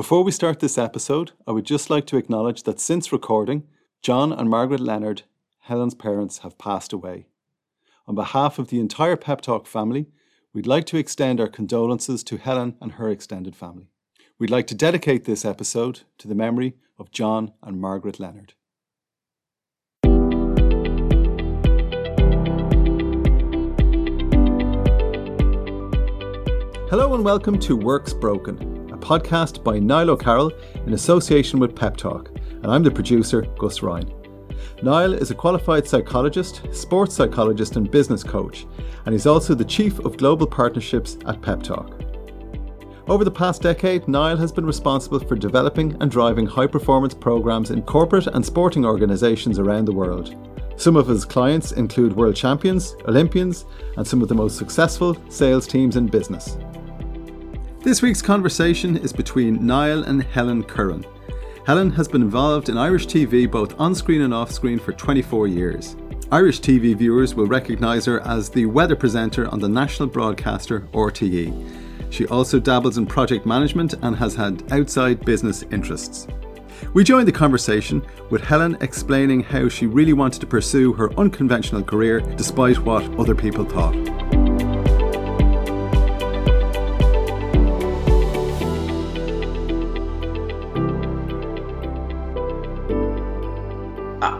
Before we start this episode, I would just like to acknowledge that since recording, John and Margaret Leonard, Helen's parents, have passed away. On behalf of the entire Pep Talk family, we'd like to extend our condolences to Helen and her extended family. We'd like to dedicate this episode to the memory of John and Margaret Leonard. Hello and welcome to Works Broken, podcast by Niall O'Carroll in association with Pep Talk, and I'm the producer, Gus Ryan. Niall is a qualified psychologist, sports psychologist, and business coach, and he's also the Chief of Global Partnerships at Pep Talk. Over the past decade, Niall has been responsible for developing and driving high performance programs in corporate and sporting organisations around the world. Some of his clients include world champions, Olympians, and some of the most successful sales teams in business. This week's conversation is between Niall and Helen Curran. Helen has been involved in Irish TV both on screen and off screen for 24 years. Irish TV viewers will recognise her as the weather presenter on the national broadcaster RTE. She also dabbles in project management and has had outside business interests. We joined the conversation with Helen explaining how she really wanted to pursue her unconventional career despite what other people thought.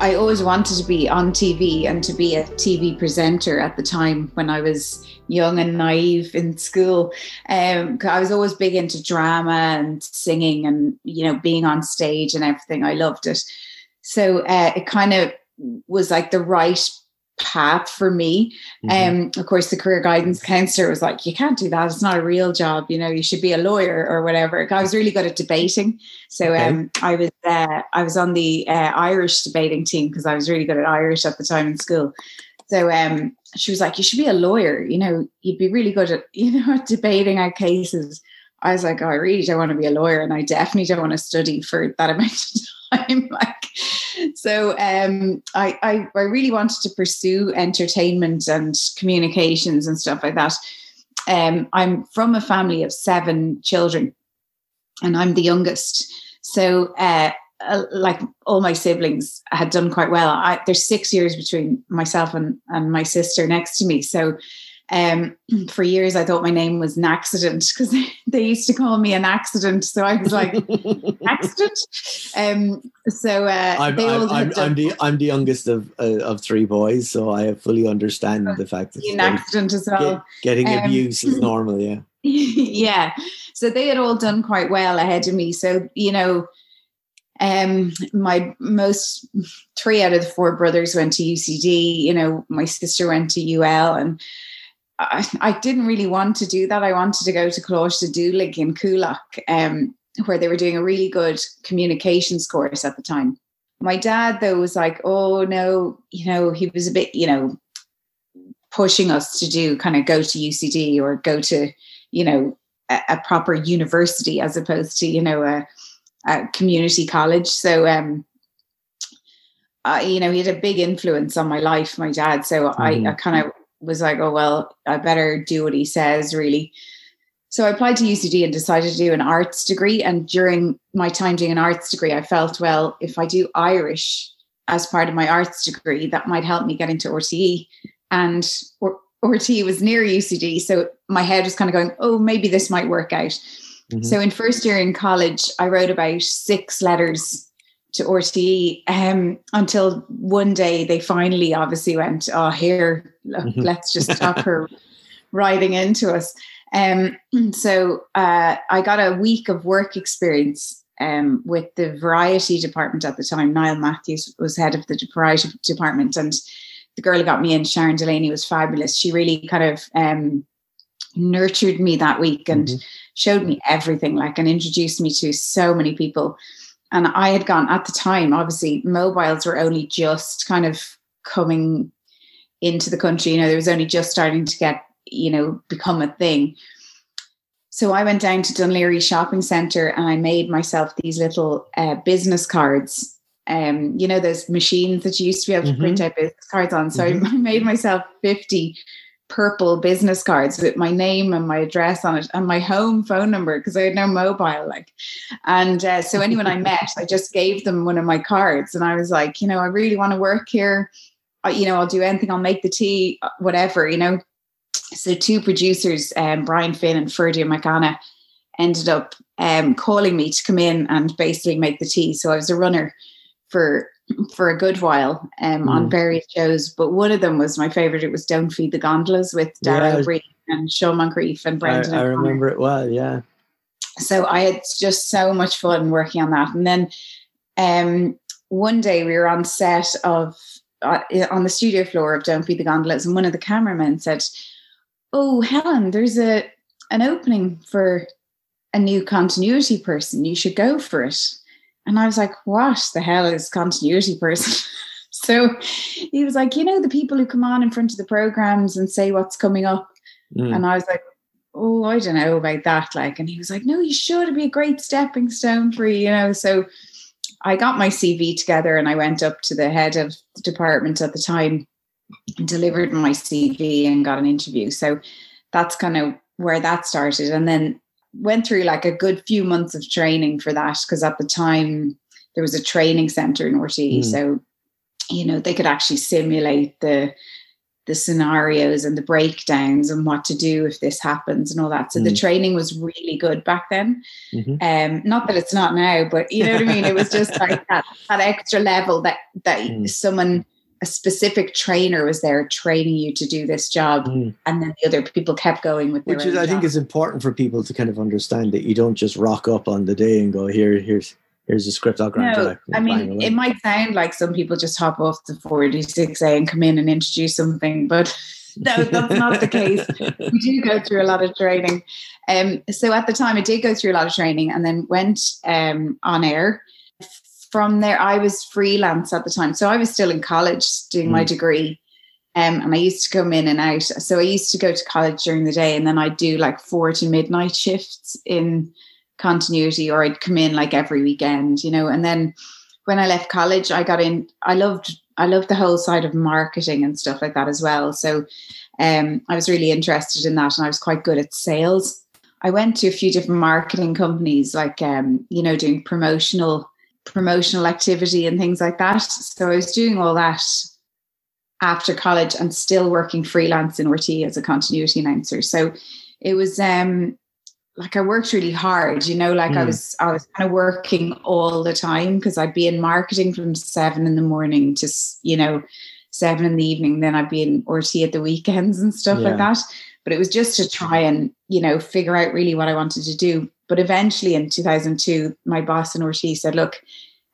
I always wanted to be on TV and to be a TV presenter at the time when I was young and naive in school. Um, I was always big into drama and singing and, you know, being on stage and everything. I loved it. So uh, it kind of was like the right path for me. Mm-hmm. Um, of course, the career guidance counselor was like, "You can't do that. It's not a real job. You know, you should be a lawyer or whatever." I was really good at debating, so okay. um, I was uh, I was on the uh, Irish debating team because I was really good at Irish at the time in school. So um, she was like, "You should be a lawyer. You know, you'd be really good at you know at debating our cases." I was like, oh, I really don't want to be a lawyer, and I definitely don't want to study for that amount of time. like, so um, I, I, I really wanted to pursue entertainment and communications and stuff like that. Um, I'm from a family of seven children, and I'm the youngest. So, uh, uh, like all my siblings had done quite well. I, there's six years between myself and, and my sister next to me. So um, for years, I thought my name was an accident because they, used to call me an accident. So I was like, accident. Um, so uh, I'm, I'm, I'm, I'm, the I'm the youngest of uh, of three boys, so I fully understand the fact that an accident as well. Get, getting um, abuse is normal, yeah. yeah. So they had all done quite well ahead of me. So you know. Um, my most three out of the four brothers went to UCD. You know, my sister went to UL, and I, I, didn't really want to do that. I wanted to go to Coláiste Dúlaigh in Coolock, um, where they were doing a really good communications course at the time. My dad, though, was like, oh, no, you know, he was a bit, you know, pushing us to do kind of go to UCD or go to, you know, a, a proper university as opposed to, you know, a, a community college. So, um, you know, he had a big influence on my life, my dad. So mm-hmm. I, I kind of was like, oh, well, I better do what he says, really. So I applied to UCD and decided to do an arts degree. And during my time doing an arts degree, I felt, well, if I do Irish as part of my arts degree, that might help me get into RTE. And RTE was near UCD. So my head was kind of going, oh, maybe this might work out. Mm-hmm. So in first year in college, I wrote about six letters to RTE um, until one day they finally obviously went, oh, here, look, mm-hmm. let's just stop her riding into us. Um, so uh, I got a week of work experience um, with the variety department at the time. Niall Matthews was head of the variety department, and the girl who got me in, Sharon Delaney, was fabulous. She really kind of um, nurtured me that week and mm-hmm. showed me everything, like, and introduced me to so many people and I had gone at the time, obviously, mobiles were only just kind of coming into the country. You know, there was only just starting to get, you know, become a thing. So I went down to Dún Laoghaire Shopping Centre and I made myself these little uh, business cards. Um, you know, those machines that you used to be able to mm-hmm. print out business cards on. So mm-hmm. I made myself 50 purple business cards with my name and my address on it and my home phone number because I had no mobile. Like, and uh, so anyone I met, I just gave them one of my cards, and I was like, you know, I really want to work here. I, you know, I'll do anything. I'll make the tea, uh, whatever. You know. So two producers, um, Brian Finn and Ferdia Mac Anna, ended up um, calling me to come in and basically make the tea. So I was a runner for for a good while um, mm. on various shows, but one of them was my favorite. It was Don't Feed the Gondolas with Dara yeah. Ó Briain and Sean Moncrieff and Brendan. I, I remember it well, yeah. So I had just so much fun working on that. And then um, one day we were on set of, uh, on the studio floor of Don't Feed the Gondolas, and one of the cameramen said, Oh, Helen, there's a an opening for a new continuity person. You should go for it. And I was like, what the hell is continuity person? so he was like, you know, the people who come on in front of the programs and say what's coming up. Mm. And I was like, oh, I don't know about that. Like, and he was like, no, you should. It'd be a great stepping stone for you, you know. So I got my CV together and I went up to the head of the department at the time, delivered my CV and got an interview. So that's kind of where that started. And then went through like a good few months of training for that because at the time there was a training center in RTE. Mm. So, you know, they could actually simulate the the scenarios and the breakdowns and what to do if this happens and all that. So mm. the training was really good back then. Mm-hmm. Um, not that it's not now, but you know what I mean? It was just like that, that extra level that that mm. someone a specific trainer was there training you to do this job mm. and then the other people kept going with which is i job. think is important for people to kind of understand that you don't just rock up on the day and go here here's here's a script i'll grant no, i mean it might sound like some people just hop off the 46a and come in and introduce something but no that's not the case we do go through a lot of training um so at the time i did go through a lot of training and then went um on air from there, I was freelance at the time. So I was still in college doing mm. my degree. Um, and I used to come in and out. So I used to go to college during the day and then I'd do like four to midnight shifts in continuity or I'd come in like every weekend, you know. And then when I left college, I got in, I loved I loved the whole side of marketing and stuff like that as well. So um, I was really interested in that and I was quite good at sales. I went to a few different marketing companies, like um, you know, doing promotional promotional activity and things like that. So I was doing all that after college and still working freelance in RTE as a continuity announcer. So it was um like I worked really hard, you know, like mm. I was I was kind of working all the time because I'd be in marketing from seven in the morning to you know seven in the evening. Then I'd be in RTE at the weekends and stuff yeah. like that. But it was just to try and you know figure out really what I wanted to do. But eventually in 2002, my boss in RTE said, look,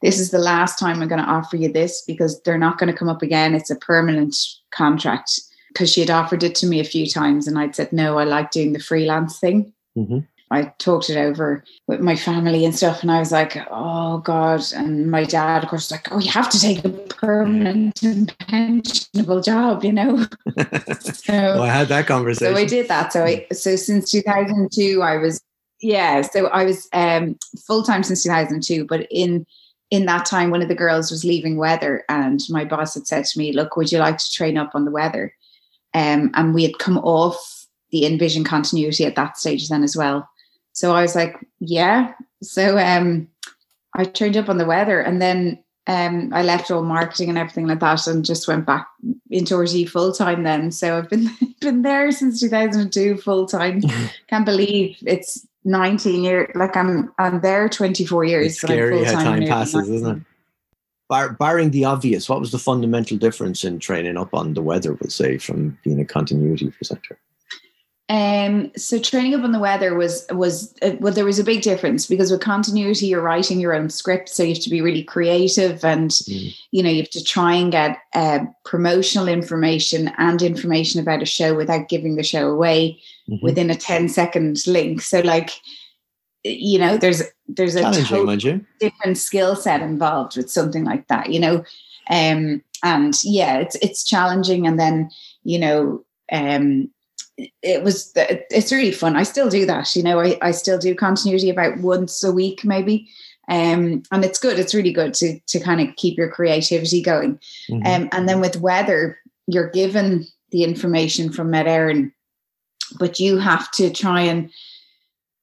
this is the last time I'm going to offer you this because they're not going to come up again. It's a permanent contract. Because she had offered it to me a few times and I'd said, no, I like doing the freelance thing. Mm-hmm. I talked it over with my family and stuff, and I was like, "Oh God!" And my dad, of course, was like, "Oh, you have to take a permanent and pensionable job," you know. so, well, I had that conversation. So I did that. So I so since 2002, I was yeah, so I was um, full time since 2002, but in in that time, one of the girls was leaving weather, and my boss had said to me, "Look, would you like to train up on the weather?" Um, and we had come off the in-vision continuity at that stage then as well. So I was like, "Yeah." So um, I trained up on the weather, and then um, I left all marketing and everything like that, and just went back into RTE full time. Then, so I've been been there since 2002 full time. Can't believe it's 19 years like i'm i'm there 24 years it's scary how time passes isn't it Bar- barring the obvious what was the fundamental difference in training up on the weather we'll say from being a continuity presenter um, so training up on the weather was was uh, well there was a big difference because with continuity you're writing your own script so you have to be really creative and mm. you know you have to try and get uh, promotional information and information about a show without giving the show away mm-hmm. within a 10 second link so like you know there's there's a totally different skill set involved with something like that you know um and yeah it's it's challenging and then you know um it was it's really fun i still do that you know i, I still do continuity about once a week maybe um, and it's good it's really good to to kind of keep your creativity going mm-hmm. um, and then with weather you're given the information from Met Éireann, but you have to try and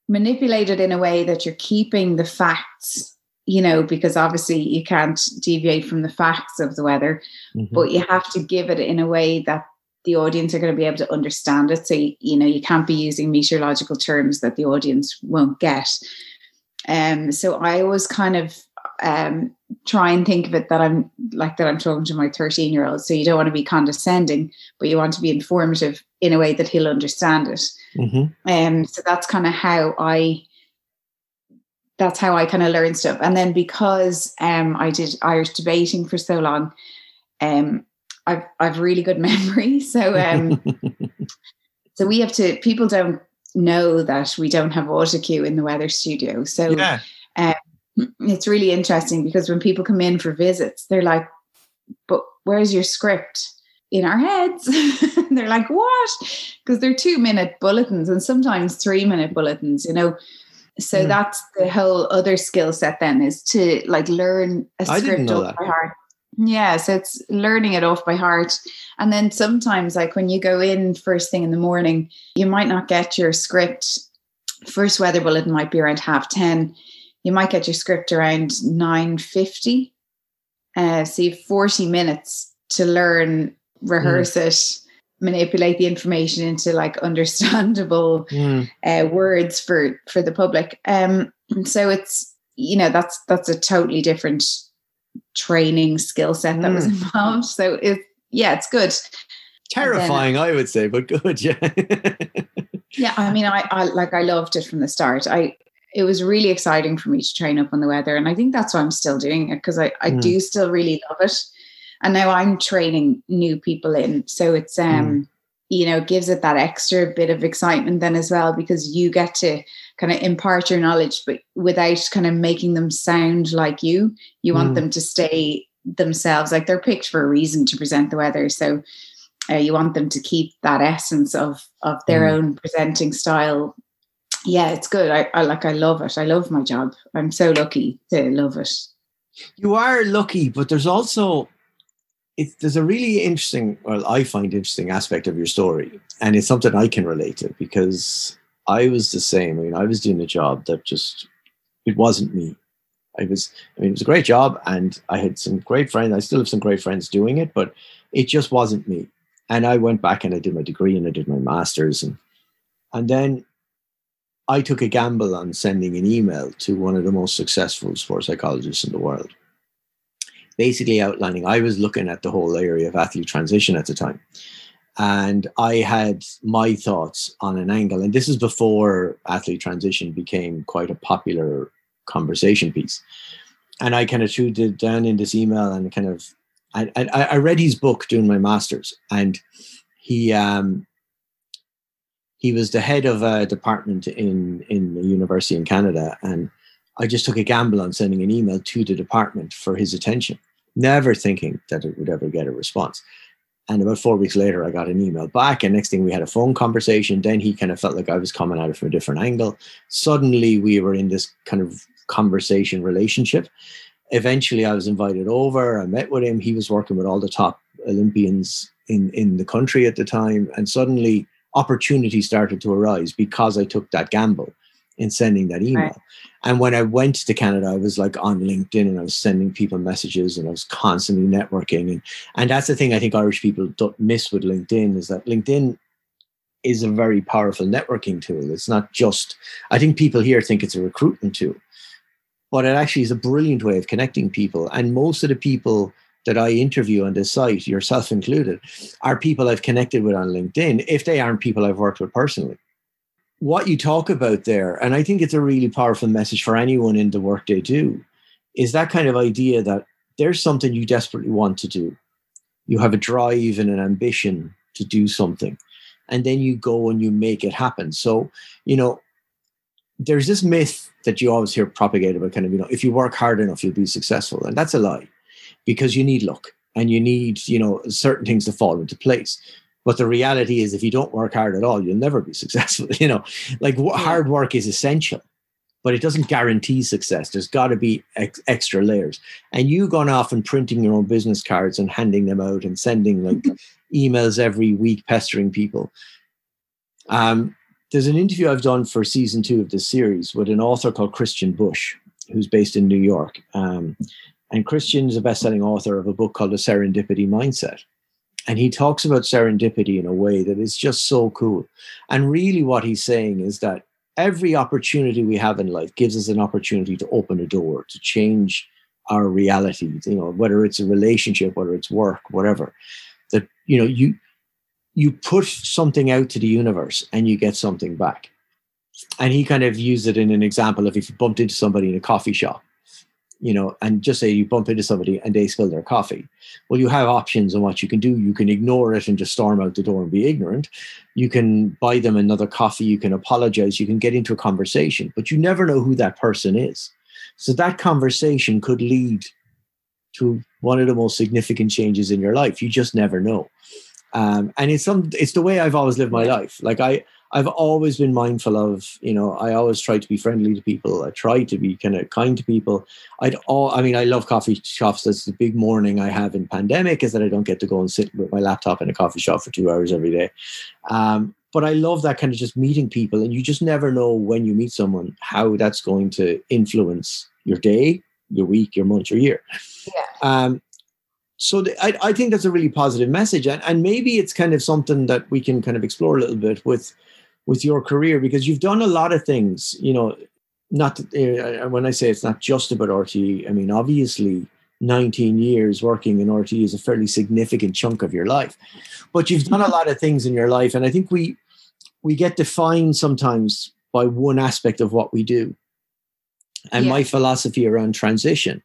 manipulate it in a way that you're keeping the facts, you know, because obviously you can't deviate from the facts of the weather, mm-hmm. but you have to give it in a way that the audience are going to be able to understand it. So, you know, you can't be using meteorological terms that the audience won't get. Um, so I always kind of um, try and think of it that I'm like that I'm talking to my 13 year old. So you don't want to be condescending, but you want to be informative in a way that he'll understand it. Mm-hmm. Um, so that's kind of how I that's how I kind of learn stuff. And then because um, I did Irish debating for so long, um, I've I've really good memory. So um, so we have to. People don't know that we don't have auto cue in the weather studio. So yeah. um, it's really interesting because when people come in for visits, they're like, "But where's your script?" In our heads, they're like, "What?" Because they're two minute bulletins and sometimes three minute bulletins. You know. So mm. that's the whole other skill set. Then is to like learn a script by heart yeah, so it's learning it off by heart. And then sometimes, like when you go in first thing in the morning, you might not get your script. First weather bulletin might be around half 10. You might get your script around 9.50. Uh, so you have 40 minutes to learn, rehearse mm. it, manipulate the information into like understandable mm. uh, words for for the public. Um, so it's you know that's that's a totally different training skill set that mm. was involved. So it yeah, it's good. Terrifying, then, I would say, but good, yeah. yeah, I mean, I, I like I loved it from the start. I it was really exciting for me to train up on the weather, and I think that's why I'm still doing it because I I mm. do still really love it. And now I'm training new people in, so it's um. Mm you know gives it that extra bit of excitement then as well because you get to kind of impart your knowledge but without kind of making them sound like you you want mm. them to stay themselves like they're picked for a reason to present the weather. So uh, you want them to keep that essence of of their mm. own presenting style. Yeah it's good. I, I like i love it. I love my job. I'm so lucky to love it. You are lucky but there's also it, there's a really interesting, well, I find interesting aspect of your story, and it's something I can relate to because I was the same. I mean, I was doing a job that just it wasn't me. I was, I mean, it was a great job, and I had some great friends. I still have some great friends doing it, but it just wasn't me. And I went back and I did my degree and I did my masters, and and then I took a gamble on sending an email to one of the most successful sports psychologists in the world basically outlining I was looking at the whole area of athlete transition at the time. And I had my thoughts on an angle, and this is before athlete transition became quite a popular conversation piece. And I kind of threw it down in this email and kind of, I, I, I read his book doing my master's, and he um, he was the head of a department in in a university in Canada, and I just took a gamble on sending an email to the department for his attention, never thinking that it would ever get a response. And about four weeks later, I got an email back. And next thing we had a phone conversation. Then he kind of felt like I was coming at it from a different angle. Suddenly we were in this kind of conversation relationship. Eventually I was invited over. I met with him. He was working with all the top Olympians in, in the country at the time. And suddenly opportunity started to arise because I took that gamble in sending that email. Right. And when I went to Canada, I was like on LinkedIn and I was sending people messages and I was constantly networking. And, and that's the thing I think Irish people don't miss with LinkedIn is that LinkedIn is a very powerful networking tool. It's not just, I think people here think it's a recruitment tool, but it actually is a brilliant way of connecting people. And most of the people that I interview on this site, yourself included, are people I've connected with on LinkedIn if they aren't people I've worked with personally what you talk about there, and I think it's a really powerful message for anyone in the work they do, is that kind of idea that there's something you desperately want to do. You have a drive and an ambition to do something, and then you go and you make it happen. So, you know, there's this myth that you always hear propagated about kind of, you know, if you work hard enough, you'll be successful. And that's a lie because you need luck and you need, you know, certain things to fall into place. But the reality is, if you don't work hard at all, you'll never be successful. You know, like yeah. hard work is essential. but it doesn't guarantee success. There's got to be ex- extra layers. And you gone off and printing your own business cards and handing them out and sending like emails every week, pestering people. Um, there's an interview I've done for season two of this series with an author called Christian Busch, who's based in New York. Um, and Christian is a best-selling author of a book called The Serendipity Mindset. And he talks about serendipity in a way that is just so cool. And really, what he's saying is that every opportunity we have in life gives us an opportunity to open a door, to change our reality, you know, whether it's a relationship, whether it's work, whatever. That, you know, you you put something out to the universe and you get something back. And he kind of used it in an example of if you bumped into somebody in a coffee shop you know, and just say you bump into somebody and they spill their coffee. Well, you have options on what you can do. You can ignore it and just storm out the door and be ignorant. You can buy them another coffee. You can apologize. You can get into a conversation, but you never know who that person is. So that conversation could lead to one of the most significant changes in your life. You just never know. Um, and it's some it's the way I've always lived my life. Like I I've always been mindful of, you know, I always try to be friendly to people. I try to be kind of kind to people. I'd all, I mean, I love coffee shops. That's the big morning I have in pandemic is that I don't get to go and sit with my laptop in a coffee shop for two hours every day. Um, but I love that kind of just meeting people, and you just never know when you meet someone how that's going to influence your day, your week, your month, your year. Yeah. Um, so the, I, I think that's a really positive message, and, and maybe it's kind of something that we can kind of explore a little bit with with your career because you've done a lot of things. You know, not uh, when I say it's not just about RTE. I mean, obviously, 19 years working in RTE is a fairly significant chunk of your life, but you've done a lot of things in your life, and I think we we get defined sometimes by one aspect of what we do. And yeah. my philosophy around transition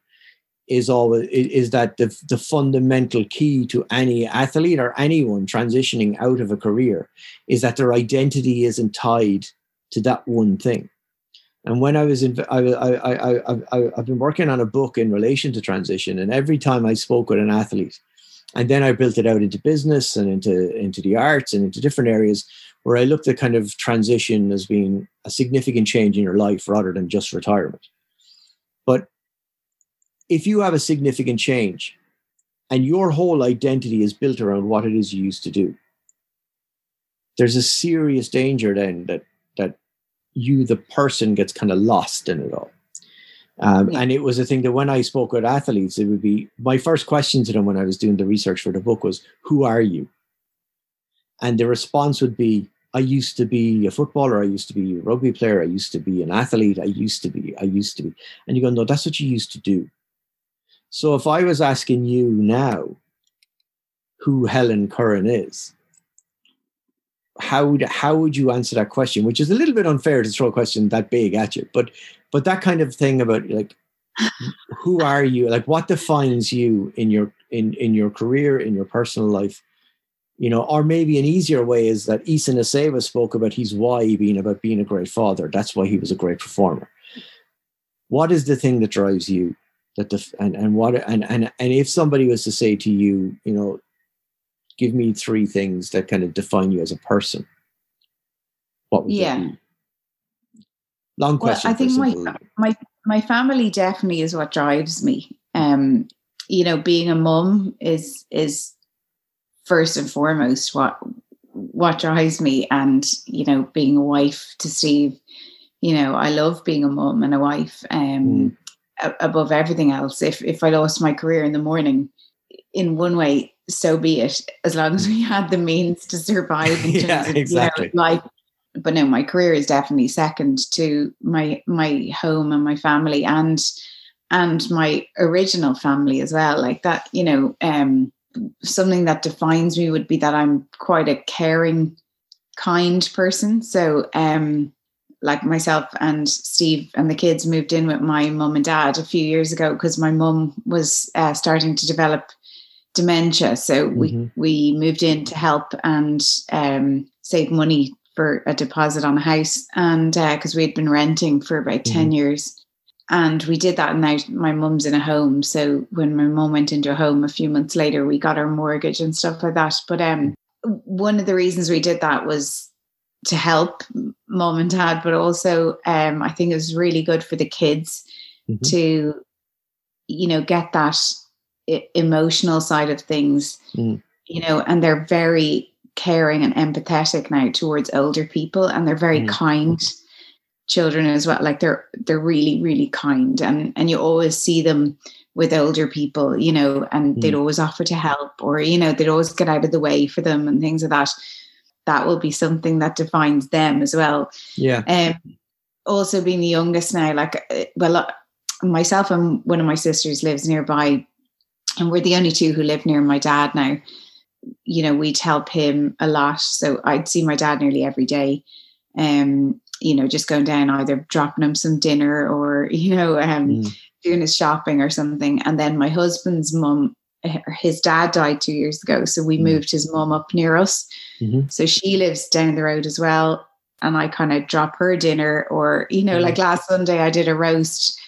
is always is that the, the fundamental key to any athlete or anyone transitioning out of a career is that their identity isn't tied to that one thing. And when i was in I, I, I, I, i've been working on a book in relation to transition and every time i spoke with an athlete and then i built it out into business and into into the arts and into different areas where i looked at kind of transition as being a significant change in your life rather than just retirement. But if you have a significant change and your whole identity is built around what it is you used to do, there's a serious danger then that that you, the person, gets kind of lost in it all. Um, yeah. And it was a thing that when I spoke with athletes, it would be my first question to them when I was doing the research for the book was, "Who are you?" And the response would be, "I used to be a footballer. I used to be a rugby player. I used to be an athlete. I used to be. I used to be." And you go, "No, that's what you used to do." So if I was asking you now who Helen Curran is, how would how would you answer that question? Which is a little bit unfair to throw a question that big at you, but but that kind of thing about like who are you? Like what defines you in your in in your career, in your personal life? You know, or maybe an easier way is that Isa Nacewa spoke about his why being about being a great father. That's why he was a great performer. What is the thing that drives you? That the and and what and and and if somebody was to say to you, you know, give me three things that kind of define you as a person, what would yeah. be? Long question. Well, I think my my my family definitely is what drives me. Um, you know, being a mum is is first and foremost what what drives me, and you know, being a wife to Steve. You know, I love being a mum and a wife. Um, mm above everything else. If if I lost my career in the morning, in one way, so be it. As long as we had the means to survive. Yeah, of, exactly. You know, life. But no, my career is definitely second to my my home and my family and and my original family as well. Like that, you know, um, something that defines me would be that I'm quite a caring, kind person. So um like myself and Steve and the kids moved in with my mum and dad a few years ago because my mum was uh, starting to develop dementia. So mm-hmm. we we moved in to help and um, save money for a deposit on a house, and because uh, we had been renting for about mm-hmm. ten years. And we did that, and now my mum's in a home. So when my mum went into a home a few months later, we got our mortgage and stuff like that. But um, one of the reasons we did that was to help mom and dad, but also um, I think it was really good for the kids mm-hmm. to, you know, get that emotional side of things, mm. you know, and they're very caring and empathetic now towards older people, and they're very mm. kind children as well. Like they're they're really really kind, and and you always see them with older people, you know, and mm. they'd always offer to help, or you know, they'd always get out of the way for them and things like that that will be something that defines them as well. Yeah. Um, also being the youngest now, like, uh, well, uh, myself and one of my sisters lives nearby, and we're the only two who live near my dad now. You know, we'd help him a lot. So I'd see my dad nearly every day. Um, you know, just going down either dropping him some dinner or, you know, um, mm. doing his shopping or something. And then my husband's mum his dad died two years ago, so we mm. moved his mum up near us. Mm-hmm. So she lives down the road as well. And I kind of drop her dinner, or, you know, mm-hmm. like last Sunday, I did a roast,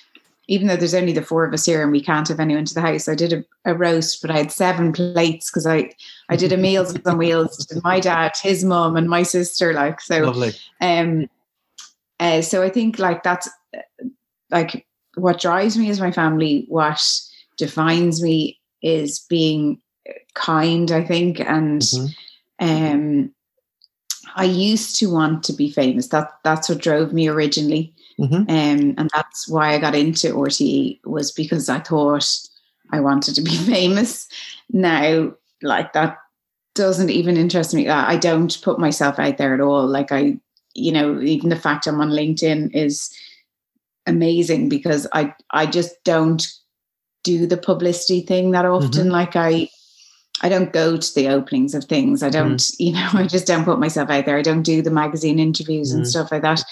even though there's only the four of us here and we can't have anyone to the house. I did a, a roast, but I had seven plates because I, I did a Meals on Wheels to my dad, his mum, and my sister. Like, so, Lovely. um, uh, so I think like that's like what drives me is my family, what defines me is being kind, I think, and mm-hmm. um, I used to want to be famous. That that's what drove me originally, mm-hmm. um, and that's why I got into RTE was because I thought I wanted to be famous. Now, like that doesn't even interest me. I don't put myself out there at all. Like I, you know, even the fact I'm on LinkedIn is amazing because I I just don't do the publicity thing that often. Mm-hmm. Like I I don't go to the openings of things. I don't, mm. you know, I just don't put myself out there. I don't do the magazine interviews mm. and stuff like that.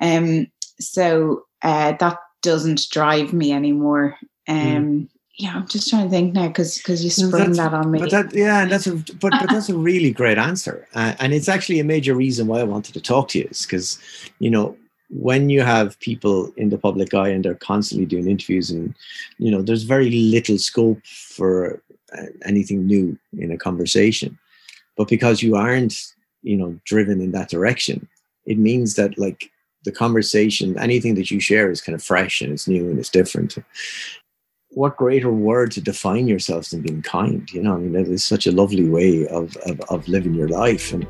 Um, so uh, that doesn't drive me anymore. Um, mm. yeah, I'm just trying to think now because because you sprung that on me. But that, yeah, and that's a but but that's a really great answer, uh, and it's actually a major reason why I wanted to talk to you is because you know when you have people in the public eye and they're constantly doing interviews and you know there's very little scope for uh, anything new in a conversation. But because you aren't you know driven in that direction it means that like the conversation anything that you share is kind of fresh and it's new and it's different. What greater word to define yourself than being kind you know? I mean is such a lovely way of of, of living your life. And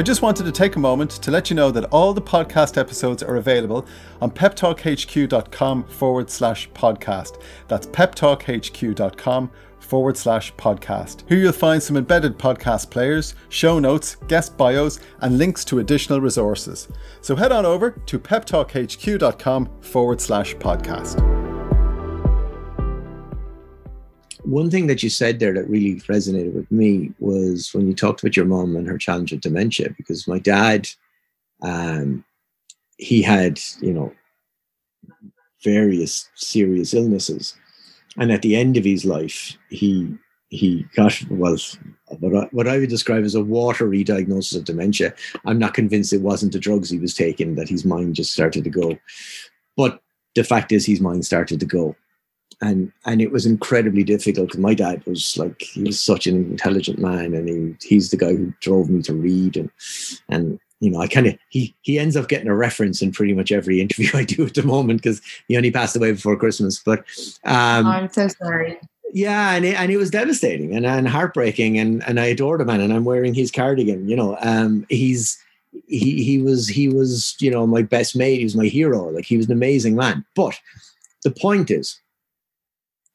I just wanted to take a moment to let you know that all the podcast episodes are available on peptalkhq.com forward slash podcast. That's peptalkhq.com forward slash podcast. Here you'll find some embedded podcast players, show notes, guest bios, and links to additional resources. So head on over to peptalkhq.com forward slash podcast. One thing that you said there that really resonated with me was when you talked about your mom and her challenge with dementia, because my dad, um, he had, you know, various serious illnesses. And at the end of his life, he he got well what I, what I would describe as a watery diagnosis of dementia. I'm not convinced it wasn't the drugs he was taking that his mind just started to go. But the fact is, his mind started to go and and it was incredibly difficult. Because my dad was like he was such an intelligent man and he he's the guy who drove me to read and and you know I kind of he he ends up getting a reference in pretty much every interview I do at the moment because he only passed away before Christmas but um, oh, I'm so sorry. yeah and it, and it was devastating and, and heartbreaking and and I adored the man and I'm wearing his cardigan you know um he's he he was he was you know my best mate he was my hero like he was an amazing man. But the point is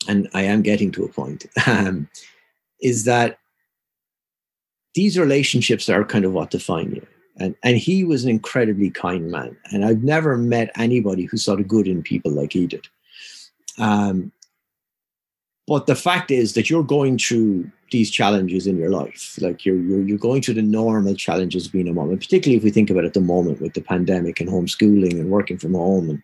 and I am getting to a point, um, is that these relationships are kind of what define you. And, and he was an incredibly kind man. And I've never met anybody who saw the good in people like he did. Um, but the fact is that you're going through these challenges in your life. Like you're, you're, you're going through the normal challenges of being a mom. And particularly if we think about it at the moment with the pandemic and homeschooling and working from home and,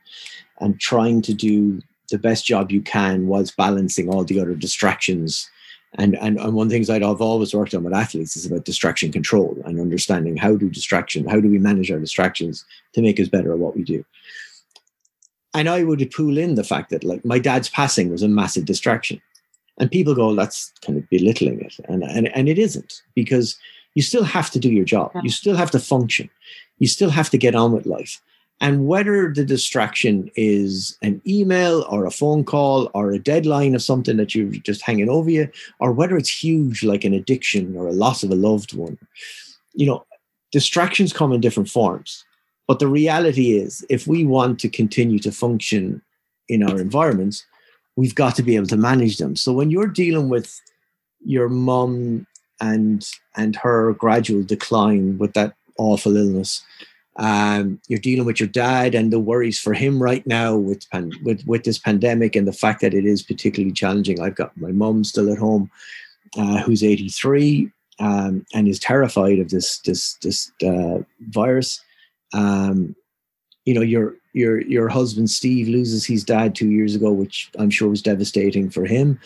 and trying to do the best job you can whilst balancing all the other distractions. And, and, and one of the things I've always worked on with athletes is about distraction control and understanding how do distraction, how do we manage our distractions to make us better at what we do. And I would pull in the fact that like my dad's passing was a massive distraction. And people go, that's kind of belittling it. And, and, and it isn't because you still have to do your job. You still have to function. You still have to get on with life. And whether the distraction is an email or a phone call or a deadline of something that you're just hanging over you, or whether it's huge like an addiction or a loss of a loved one, you know, distractions come in different forms. But the reality is, if we want to continue to function in our environments, we've got to be able to manage them. So when you're dealing with your mum and and her gradual decline with that awful illness, um, you're dealing with your dad and the worries for him right now with, pan- with with this pandemic and the fact that it is particularly challenging. I've got my mum still at home, uh, who's 83 um, and is terrified of this this this uh, virus. Um, you know, your your your husband Steve loses his dad two years ago, which I'm sure was devastating for him.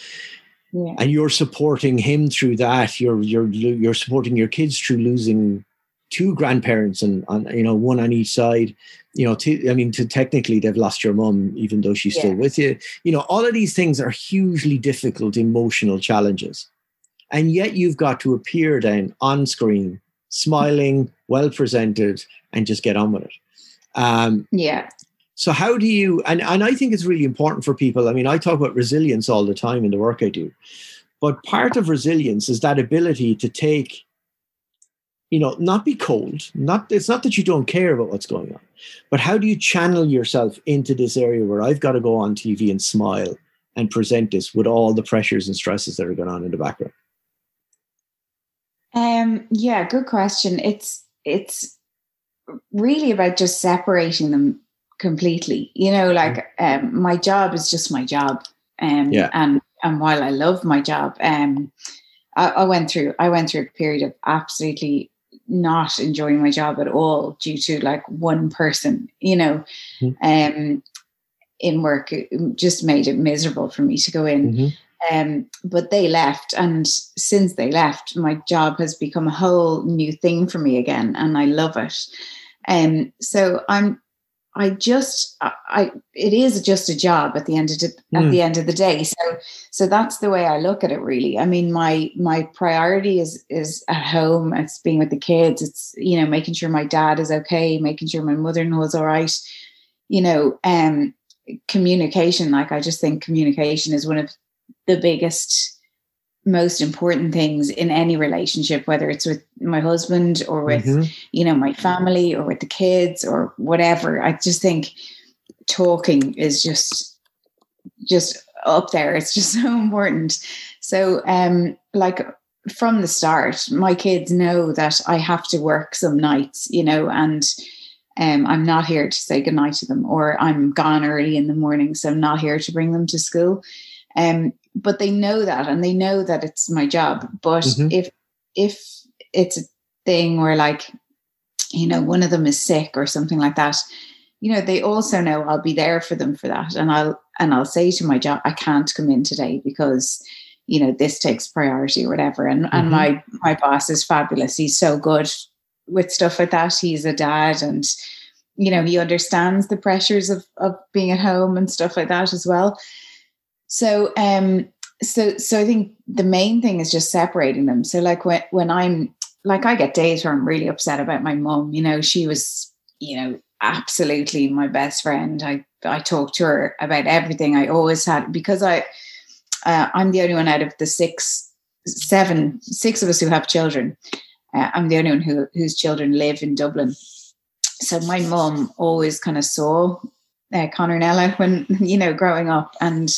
Yeah. And you're supporting him through that. You're you're you're supporting your kids through losing two grandparents and on you know one on each side you know to, i mean to technically they've lost your mum even though she's yeah. still with you. You know all of these things are hugely difficult emotional challenges. And yet you've got to appear then on screen smiling well presented and just get on with it. Um, yeah. so how do you and, and i think it's really important for people i mean i talk about resilience all the time in the work i do but part of resilience is that ability to take you know, not be cold. Not it's not that you don't care about what's going on, but how do you channel yourself into this area where I've got to go on TV and smile and present this with all the pressures and stresses that are going on in the background? Um, yeah, good question. It's it's really about just separating them completely. You know, like um, my job is just my job, um, yeah. and and while I love my job, um, I, I went through I went through a period of absolutely not enjoying my job at all due to like one person, you know, mm-hmm. um, in work. It just made it miserable for me to go in. Mm-hmm. Um, but they left, and since they left, my job has become a whole new thing for me again, and I love it. Um, so I'm I just I it is just a job at the end of the, mm. at the end of the day. So so that's the way I look at it really. I mean my my priority is is at home, it's being with the kids, it's you know making sure my dad is okay, making sure my mother-in-law is all right. You know, um communication like I just think communication is one of the biggest most important things in any relationship whether it's with my husband or with mm-hmm. you know my family or with the kids or whatever i just think talking is just just up there it's just so important so um like from the start my kids know that i have to work some nights you know and um, I'm not here to say goodnight to them, or I'm gone early in the morning, so I'm not here to bring them to school. Um, but they know that and they know that it's my job. But mm-hmm. if if it's a thing where like you know one of them is sick or something like that you know they also know i'll be there for them for that. And i'll and i'll say to my job i can't come in today because you know this takes priority or whatever. And mm-hmm. and my my boss is fabulous. He's so good with stuff like that. He's a dad and you know he understands the pressures of of being at home and stuff like that as well so um so so I think the main thing is just separating them. So like when when I'm like I get days where I'm really upset about my mom, you know, she was, you know, absolutely my best friend. I I talked to her about everything. I always had because I uh, I'm the only one out of the six, seven, six of us who have children. Uh, I'm the only one who whose children live in Dublin. So my mom always kind of saw uh, Connor and Ella when you know growing up, and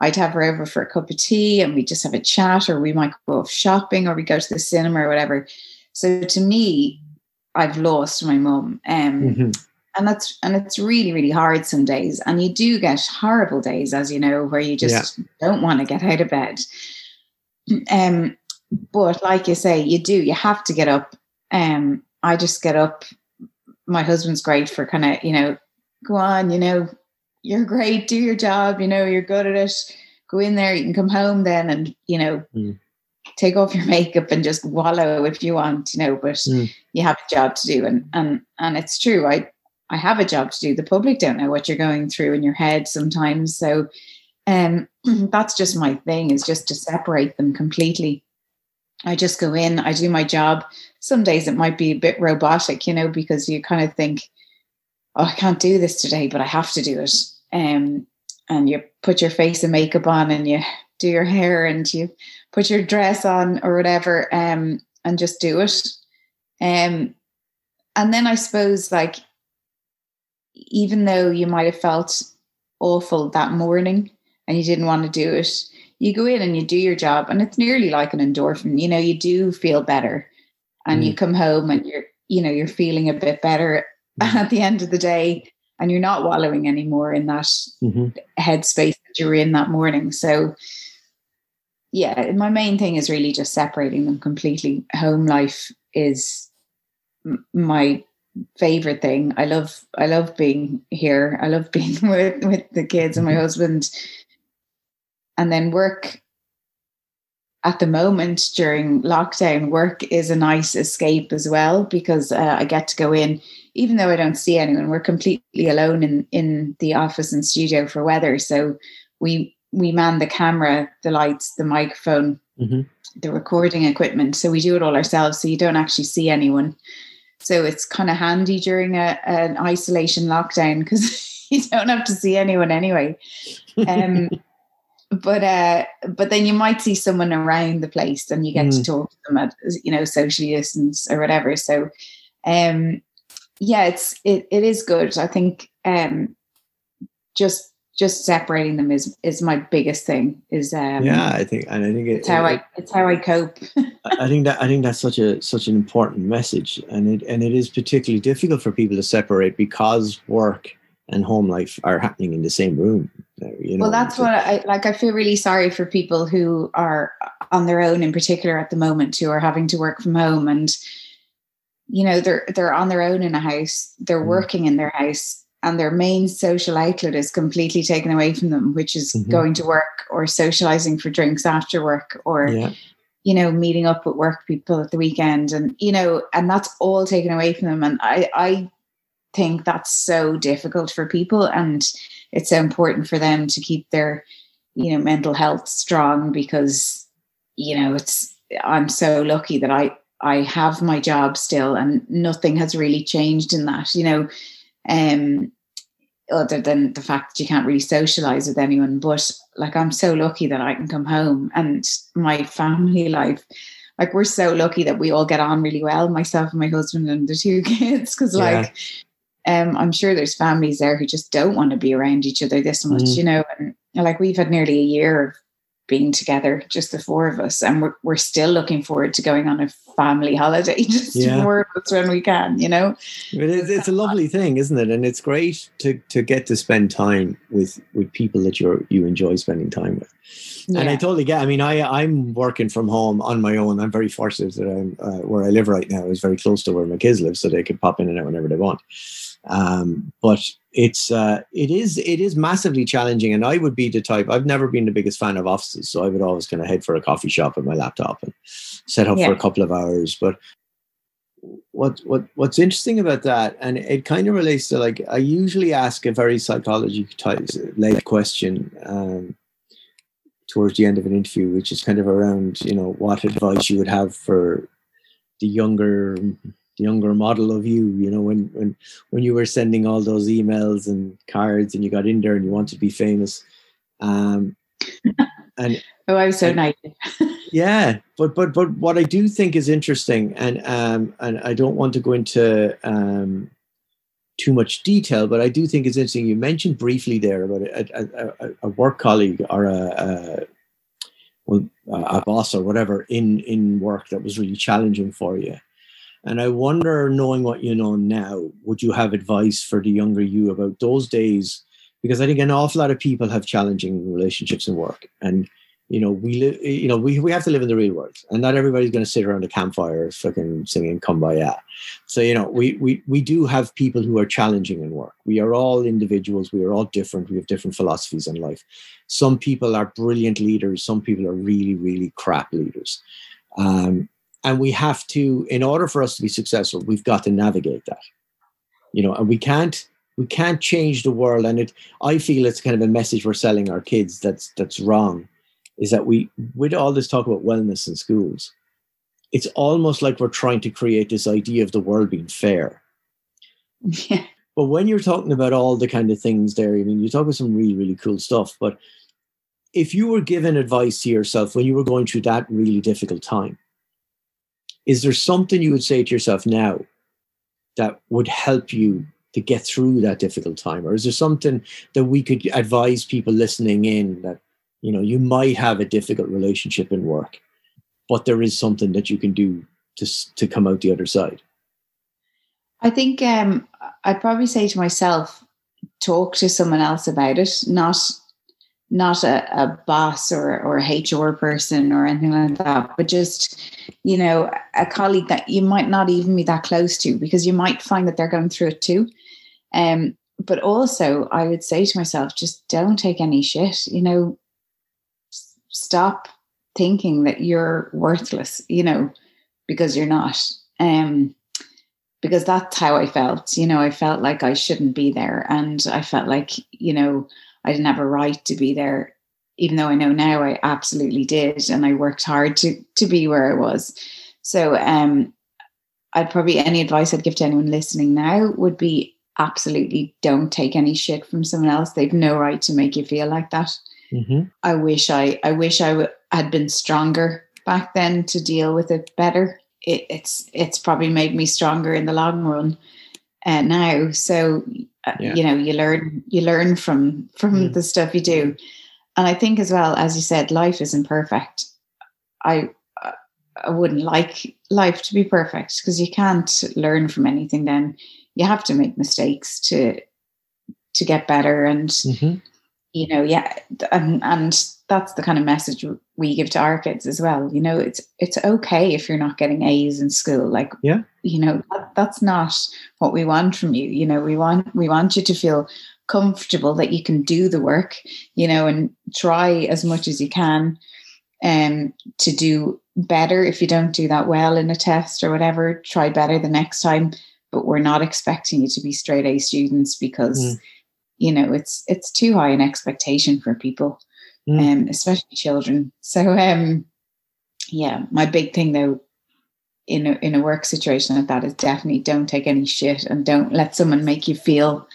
I'd have her over for a cup of tea and we just have a chat, or we might go off shopping, or we go to the cinema or whatever. So to me, I've lost my mum. Um, mm-hmm. And that's and it's really, really hard some days. And you do get horrible days, as you know, where you just yeah. don't want to get out of bed. Um, but like you say, you do, you have to get up. Um, I just get up. My husband's great for kind of, you know, go on, you know, you're great, do your job, you know, you're good at it. Go in there, you can come home then and, you know, mm. take off your makeup and just wallow if you want, you know, but mm. you have a job to do. And and and it's true. I I have a job to do. The public don't know what you're going through in your head sometimes. So um that's just my thing is just to separate them completely. I just go in, I do my job. Some days it might be a bit robotic, you know, because you kind of think, oh, I can't do this today, but I have to do it. Um, and you put your face and makeup on and you do your hair and you put your dress on or whatever um, and just do it. Um, and then I suppose, like, even though you might have felt awful that morning and you didn't want to do it, you go in and you do your job and it's nearly like an endorphin. You know, you do feel better and mm. you come home and you're, you know, you're feeling a bit better. at the end of the day and you're not wallowing anymore in that mm-hmm. headspace that you were in that morning. So, yeah, my main thing is really just separating them completely. Home life is m- my favorite thing. I love I love being here. I love being with with the kids and my mm-hmm. husband. And then work at the moment during lockdown, work is a nice escape as well because uh, I get to go in, even though I don't see anyone. We're completely alone in in the office and studio for weather, so we we man the camera, the lights, the microphone, mm-hmm. the recording equipment. So we do it all ourselves. So you don't actually see anyone. So it's kind of handy during a, an isolation lockdown because you don't have to see anyone anyway. Um, but uh, but then you might see someone around the place and you get mm. to talk to them at you know socially distance or whatever. So um, yeah, it's it, it is good. I think um, just just separating them is is my biggest thing. Is um, yeah, I think, and I think it, it's how it, I it's how I cope. I think that I think that's such a such an important message, and it and it is particularly difficult for people to separate because work and home life are happening in the same room. You know, well, that's what I like. I feel really sorry for people who are on their own, in particular at the moment, who are having to work from home and you know they're they're on their own in a house they're mm. working in their house and their main social outlet is completely taken away from them, which is mm-hmm. going to work or socializing for drinks after work or, yeah. you know, meeting up with work people at the weekend. And, you know, and that's all taken away from them. And I, I think that's so difficult for people. And it's so important for them to keep their, you know, mental health strong because, you know, it's, I'm so lucky that I, I have my job still and nothing has really changed in that, you know, um, other than the fact that you can't really socialize with anyone. But like, I'm so lucky that I can come home and my family life. Like, we're so lucky that we all get on really well, myself and my husband and the two kids. Because, yeah. like, um, I'm sure there's families there who just don't want to be around each other this much, mm. you know. And like, we've had nearly a year of being together, just the four of us, and we're we're still looking forward to going on a family holiday, just yeah. four of us when we can, you know. But It is, it's a lovely thing, isn't it? And it's great to to get to spend time with with people that you you enjoy spending time with. Yeah. And I totally get. I mean, I I'm working from home on my own. I'm very fortunate that I'm uh, where I live right now is very close to where my kids live, so they can pop in and out whenever they want. Um, but it's uh, it is it is massively challenging, and I would be the type. I've never been the biggest fan of offices, so I would always kind of head for a coffee shop with my laptop and set up yeah. for a couple of hours. But what what what's interesting about that, and it kind of relates to like I usually ask a very psychology type led question. Um, towards the end of an interview, which is kind of around, you know, what advice you would have for the younger younger model of you you know when when when you were sending all those emails and cards and you got in there and you wanted to be famous. Um and oh i was so nice yeah but but but what i do think is interesting and um and i don't want to go into um too much detail but i do think it's interesting you mentioned briefly there about a, a, a work colleague or a, a well, a boss or whatever in in work that was really challenging for you and I wonder, knowing what you know now, would you have advice for the younger you about those days? Because I think an awful lot of people have challenging relationships and work, and you know we live. You know we we have to live in the real world, and not everybody's going to sit around a campfire fucking singing "Kumbaya." So you know we we we do have people who are challenging in work. We are all individuals. We are all different. We have different philosophies in life. Some people are brilliant leaders. Some people are really really crap leaders. Um, and we have to in order for us to be successful we've got to navigate that you know and we can't we can't change the world and it i feel it's kind of a message we're selling our kids that's that's wrong is that we with all this talk about wellness in schools it's almost like we're trying to create this idea of the world being fair. Yeah. But when you're talking about all the kind of things there, I mean, you talk about some really, really cool stuff. But if you were given advice to yourself when you were going through that really difficult time, is there something you would say to yourself now that would help you to get through that difficult time? Or is there something that we could advise people listening in that, you know, you might have a difficult relationship in work, but there is something that you can do to, to come out the other side? I think um, I'd probably say to myself, talk to someone else about it, not not a, a boss or or HR person or anything like that, but just you know a colleague that you might not even be that close to because you might find that they're going through it too. Um, but also, I would say to myself, just don't take any shit. You know, stop thinking that you're worthless. You know, because you're not. Um, because that's how I felt. You know, I felt like I shouldn't be there. And I felt like, you know, I didn't have a right to be there, even though I know now I absolutely did. And I worked hard to to be where I was. So um I'd probably any advice I'd give to anyone listening now would be absolutely don't take any shit from someone else. They've no right to make you feel like that. Mm-hmm. I wish I I wish I w- had been stronger back then to deal with it better it, it's it's probably made me stronger in the long run uh, now. So uh, yeah. you know, you learn you learn from from mm. the stuff you do, and I think as well as you said, life isn't perfect. I I wouldn't like life to be perfect because you can't learn from anything. Then you have to make mistakes to to get better, and mm-hmm. you know, yeah, and and that's the kind of message we give to our kids as well. You know, it's it's okay if you're not getting A's in school. Like, yeah, you know, that, that's not what we want from you. You know, we want we want you to feel comfortable that you can do the work. You know, and try as much as you can, um, to do better. If you don't do that well in a test or whatever, try better the next time. But we're not expecting you to be straight A students because. Mm. You know, it's it's too high an expectation for people mm. um, especially children. So, um, yeah, my big thing though in a, in a work situation like that is definitely don't take any shit and don't let someone make you feel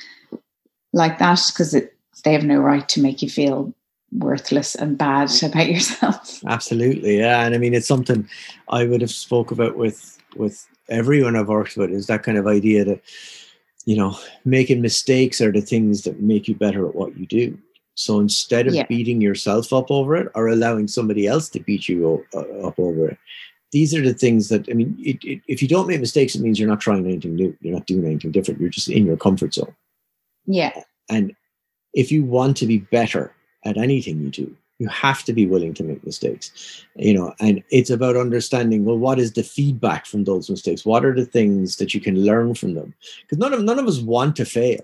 like that because they have no right to make you feel worthless and bad about yourself. Absolutely, yeah, and I mean it's something I would have spoke about with with everyone I've worked with is that kind of idea that you know making mistakes are the things that make you better at what you do so instead of yeah. beating yourself up over it or allowing somebody else to beat you uh, up over it, these are the things that, I mean, it, it, if you don't make mistakes, it means you're not trying anything new. You're not doing anything different. You're just in your comfort zone. Yeah. And if you want to be better at anything you do, you have to be willing to make mistakes you know and it's about understanding well what is the feedback from those mistakes what are the things that you can learn from them because none of none of us want to fail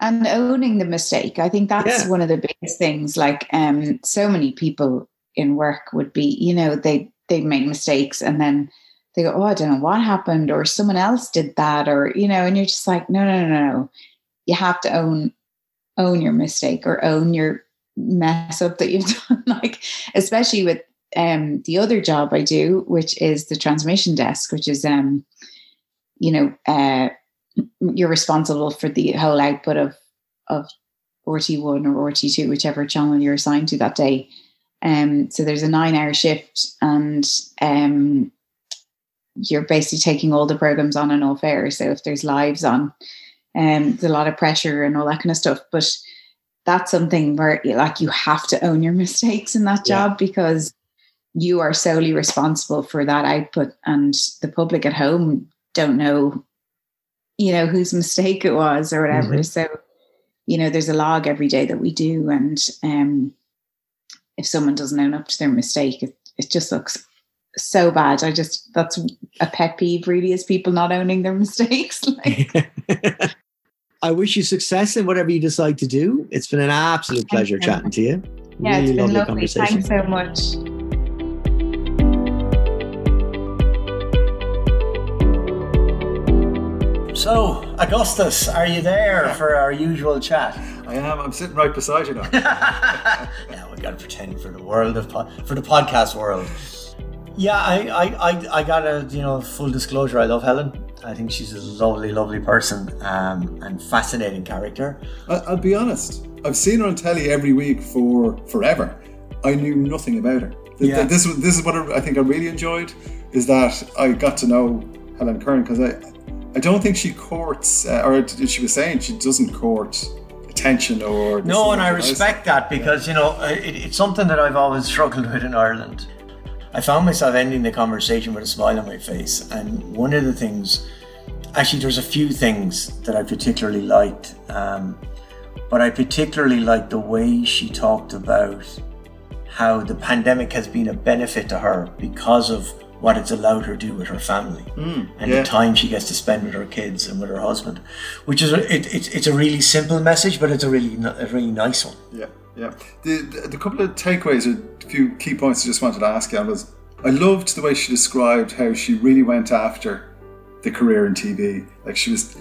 and owning the mistake. I think that's yeah. one of the biggest things like um so many people in work would be you know they they make mistakes and then they go oh i don't know what happened or someone else did that or you know and you're just like no no no no. You have to own own your mistake or own your mess up that you've done. Like especially with um the other job i do which is the transmission desk which is um you know uh you're responsible for the whole output of of RTÉ One or RTÉ2, whichever channel you're assigned to that day. Um, so there's a nine hour shift and um, you're basically taking all the programs on and off air. So if there's lives on, um, there's a lot of pressure and all that kind of stuff. But that's something where like you have to own your mistakes in that job yeah. because you are solely responsible for that output and the public at home don't know you know whose mistake it was or whatever. Mm-hmm. so you know there's a log every day that we do and um if someone doesn't own up to their mistake it, it just looks so bad. I just that's a pet peeve really is people not owning their mistakes like. i wish you success in whatever you decide to do. It's been an absolute pleasure chatting to you. Yeah really it's been lovely, lovely. thanks so much So, Augustus, are you there for our usual chat? I am. I'm sitting right beside you now. yeah, we got to pretend for the world of po- for the podcast world. Yeah, I, I, I, I got a you know full disclosure. I love Helen. I think she's a lovely, lovely person um, and fascinating character. I, I'll be honest. I've seen her on telly every week for forever. I knew nothing about her. Yeah. This this is what I think I really enjoyed is that I got to know Helen Curran because I I don't think she courts uh, or she was saying she doesn't court attention or No, and I respect that because you know uh, it, it's something that I've always struggled with in Ireland. I found myself ending the conversation with a smile on my face, and one of the things, actually, there's a few things that I particularly liked, um, but I particularly liked the way she talked about how the pandemic has been a benefit to her because of what it's allowed her to do with her family hmm, and yeah. the time she gets to spend with her kids and with her husband, which is a, it, it's it's a really simple message, but it's a really a really nice one. Yeah, yeah. The, the, the couple of takeaways a few key points I just wanted to ask you was I loved the way she described how she really went after the career in TV. Like she was,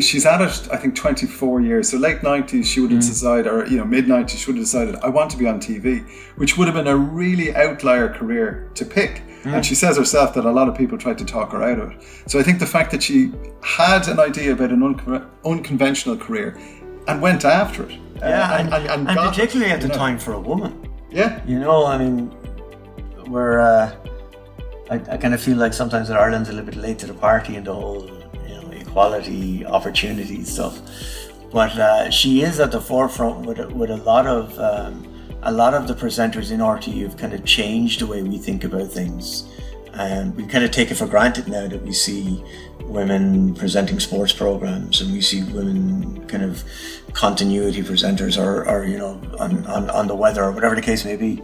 she's at it, I think, 24 years. So late 90s, she would have hmm. decided, or you know, mid 90s, she would have decided, I want to be on TV, which would have been a really outlier career to pick. And she says herself that a lot of people tried to talk her out of it. So I think the fact that she had an idea about an uncon- unconventional career and went after it. uh, Yeah, and, and, got it, particularly at the know. time for a woman. Yeah, You know, I mean, we're. Uh, I, I kind of feel like sometimes that Ireland's a little bit late to the party in the whole, you know, equality, opportunity stuff. But uh, she is at the forefront with a, with a lot of um, a lot of the presenters in RTÉ have kind of changed the way we think about things. And we kind of take it for granted now that we see women presenting sports programs and we see women kind of continuity presenters or, or you know, on, on, on the weather or whatever the case may be.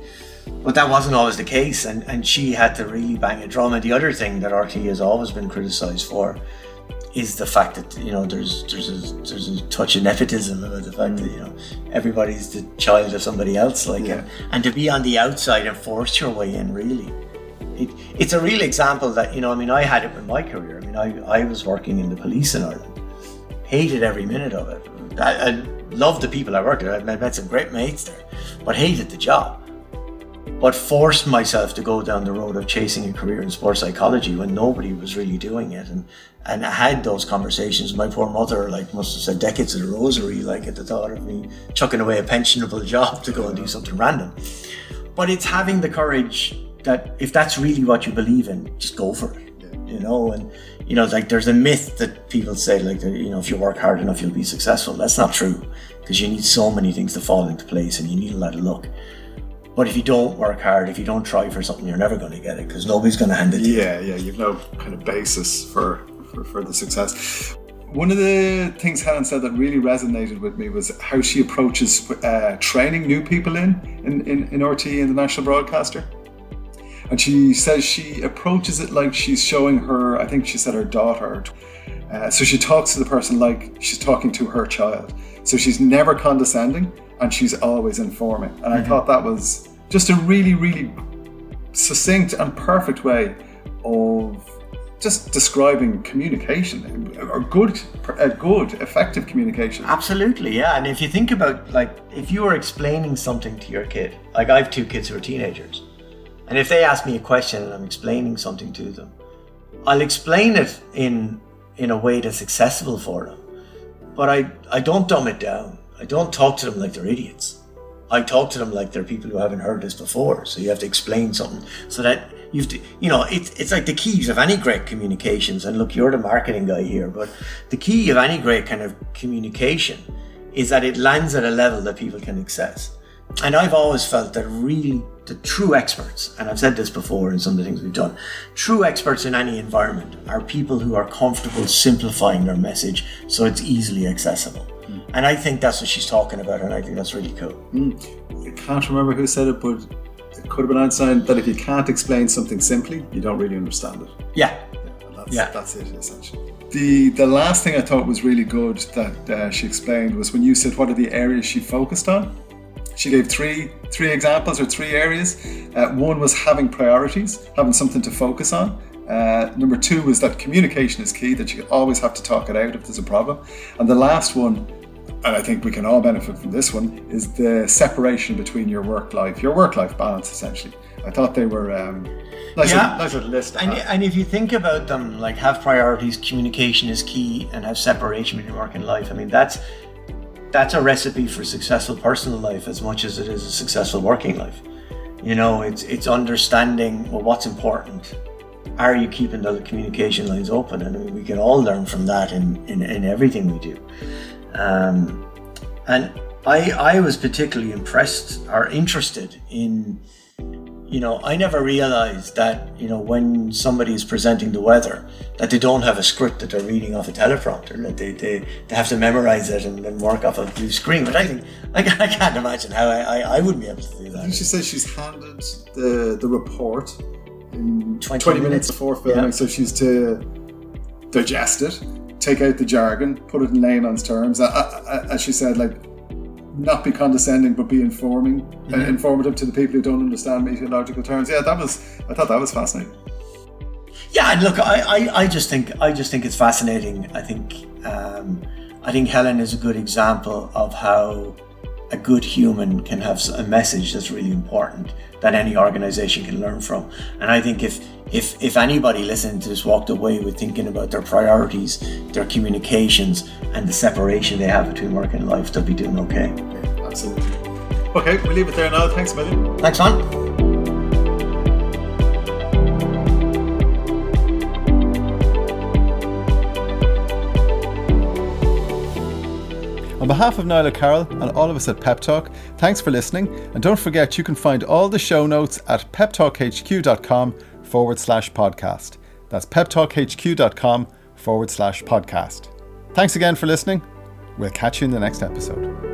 But that wasn't always the case, and, and she had to really bang a drum. And the other thing that RTÉ has always been criticised for is the fact that you know there's there's a there's a touch of nepotism about the fact that you know everybody's the child of somebody else, like Yeah. and, and to be on the outside and force your way in, really. It, it's a real example that you know. I mean, I had it with my career. I mean, I, I was working in the police in Ireland, hated every minute of it. I, I loved the people I worked with. I met met some great mates there, but hated the job but forced myself to go down the road of chasing a career in sports psychology when nobody was really doing it and and I had those conversations. My poor mother like must have said decades of the rosary like at the thought of me chucking away a pensionable job to go and do something random. But it's having the courage that if that's really what you believe in just go for it you know? And you know like there's a myth that people say like you know if you work hard enough you'll be successful. That's not true because you need so many things to fall into place and you need a lot of luck. But if you don't work hard, if you don't try for something, you're never going to get it because nobody's going to hand it to you. Yeah, yeah, you've no kind of basis for, for, for the success. One of the things Helen said that really resonated with me was how she approaches uh, training new people in, in, in, in RTÉ and the national broadcaster. And she says she approaches it like she's showing her, I think she said her daughter. Uh, so she talks to the person like she's talking to her child. So she's never condescending and she's always informing. And I thought that was just a really, really succinct and perfect way of just describing communication or good, a good, effective communication. Absolutely, yeah. And if you think about, like, if you were explaining something to your kid, like I have two kids who are teenagers, and if they ask me a question and I'm explaining something to them, I'll explain it in in a way that's accessible for them. But I, I don't dumb it down. I don't talk to them like they're idiots. I talk to them like they're people who haven't heard this before. So you have to explain something so that you've to, you know, it's it's like the keys of any great communications. And look, you're the marketing guy here, but the key of any great kind of communication is that it lands at a level that people can access. And I've always felt that really the true experts, and I've said this before in some of the things we've done, true experts in any environment are people who are comfortable simplifying their message so it's easily accessible. Hmm. And I think that's what she's talking about, and I think that's really cool. Hmm. I can't remember who said it, but could have been Einstein that if you can't explain something simply, you don't really understand it. Yeah, And that's, Yeah. that's it essentially. The the last thing I thought was really good that uh, she explained was when you said what are the areas she focused on. She gave three three examples or three areas. Uh, one was having priorities, having something to focus on. Uh, number two was that communication is key; that you always have to talk it out if there's a problem. And the last one, and I think we can all benefit from this one, is the separation between your work life, your work life balance, essentially. I thought they were um, nice, Yeah. little, nice little list. And, and if you think about them, like have priorities, communication is key, and have separation between work and life. I mean, that's that's a recipe for successful personal life as much as it is a successful working life. You know, it's it's understanding well what's important. Are you keeping the communication lines open? And I mean, we can all learn from that in in, in everything we do. Um, and I I was particularly impressed or interested in you know, I never realized that, you know, when somebody is presenting the weather, that they don't have a script that they're reading off a teleprompter, that they, they, they have to memorize it and then work off a blue screen. But I think, I, I can't imagine how I, I, I wouldn't be able to do I think that. she says she's handed the the report in 20 20, minutes minutes. before filming, Yeah. so she's to digest it, take out the jargon, put it in layman's terms. Uh, uh, As she said, like not be condescending, but be informing, uh, Mhm. informative to the people who don't understand meteorological terms. Yeah, that was. I thought that was fascinating. Yeah, and look, I, I, I just think I just think it's fascinating. I think um, I think Helen is a good example of how a good human can have a message that's really important that any organization can learn from. And I think if if if anybody listening to this walked away with thinking about their priorities, their communications, and the separation they have between work and life, they'll be doing okay. Absolutely. Okay, we'll leave it there now. Thanks million. Thanks, man. On behalf of Niall Carroll and all of us at Pep Talk, thanks for listening. And don't forget, you can find all the show notes at peptalkhq.com forward slash podcast. That's peptalkhq.com forward slash podcast. Thanks again for listening. We'll catch you in the next episode.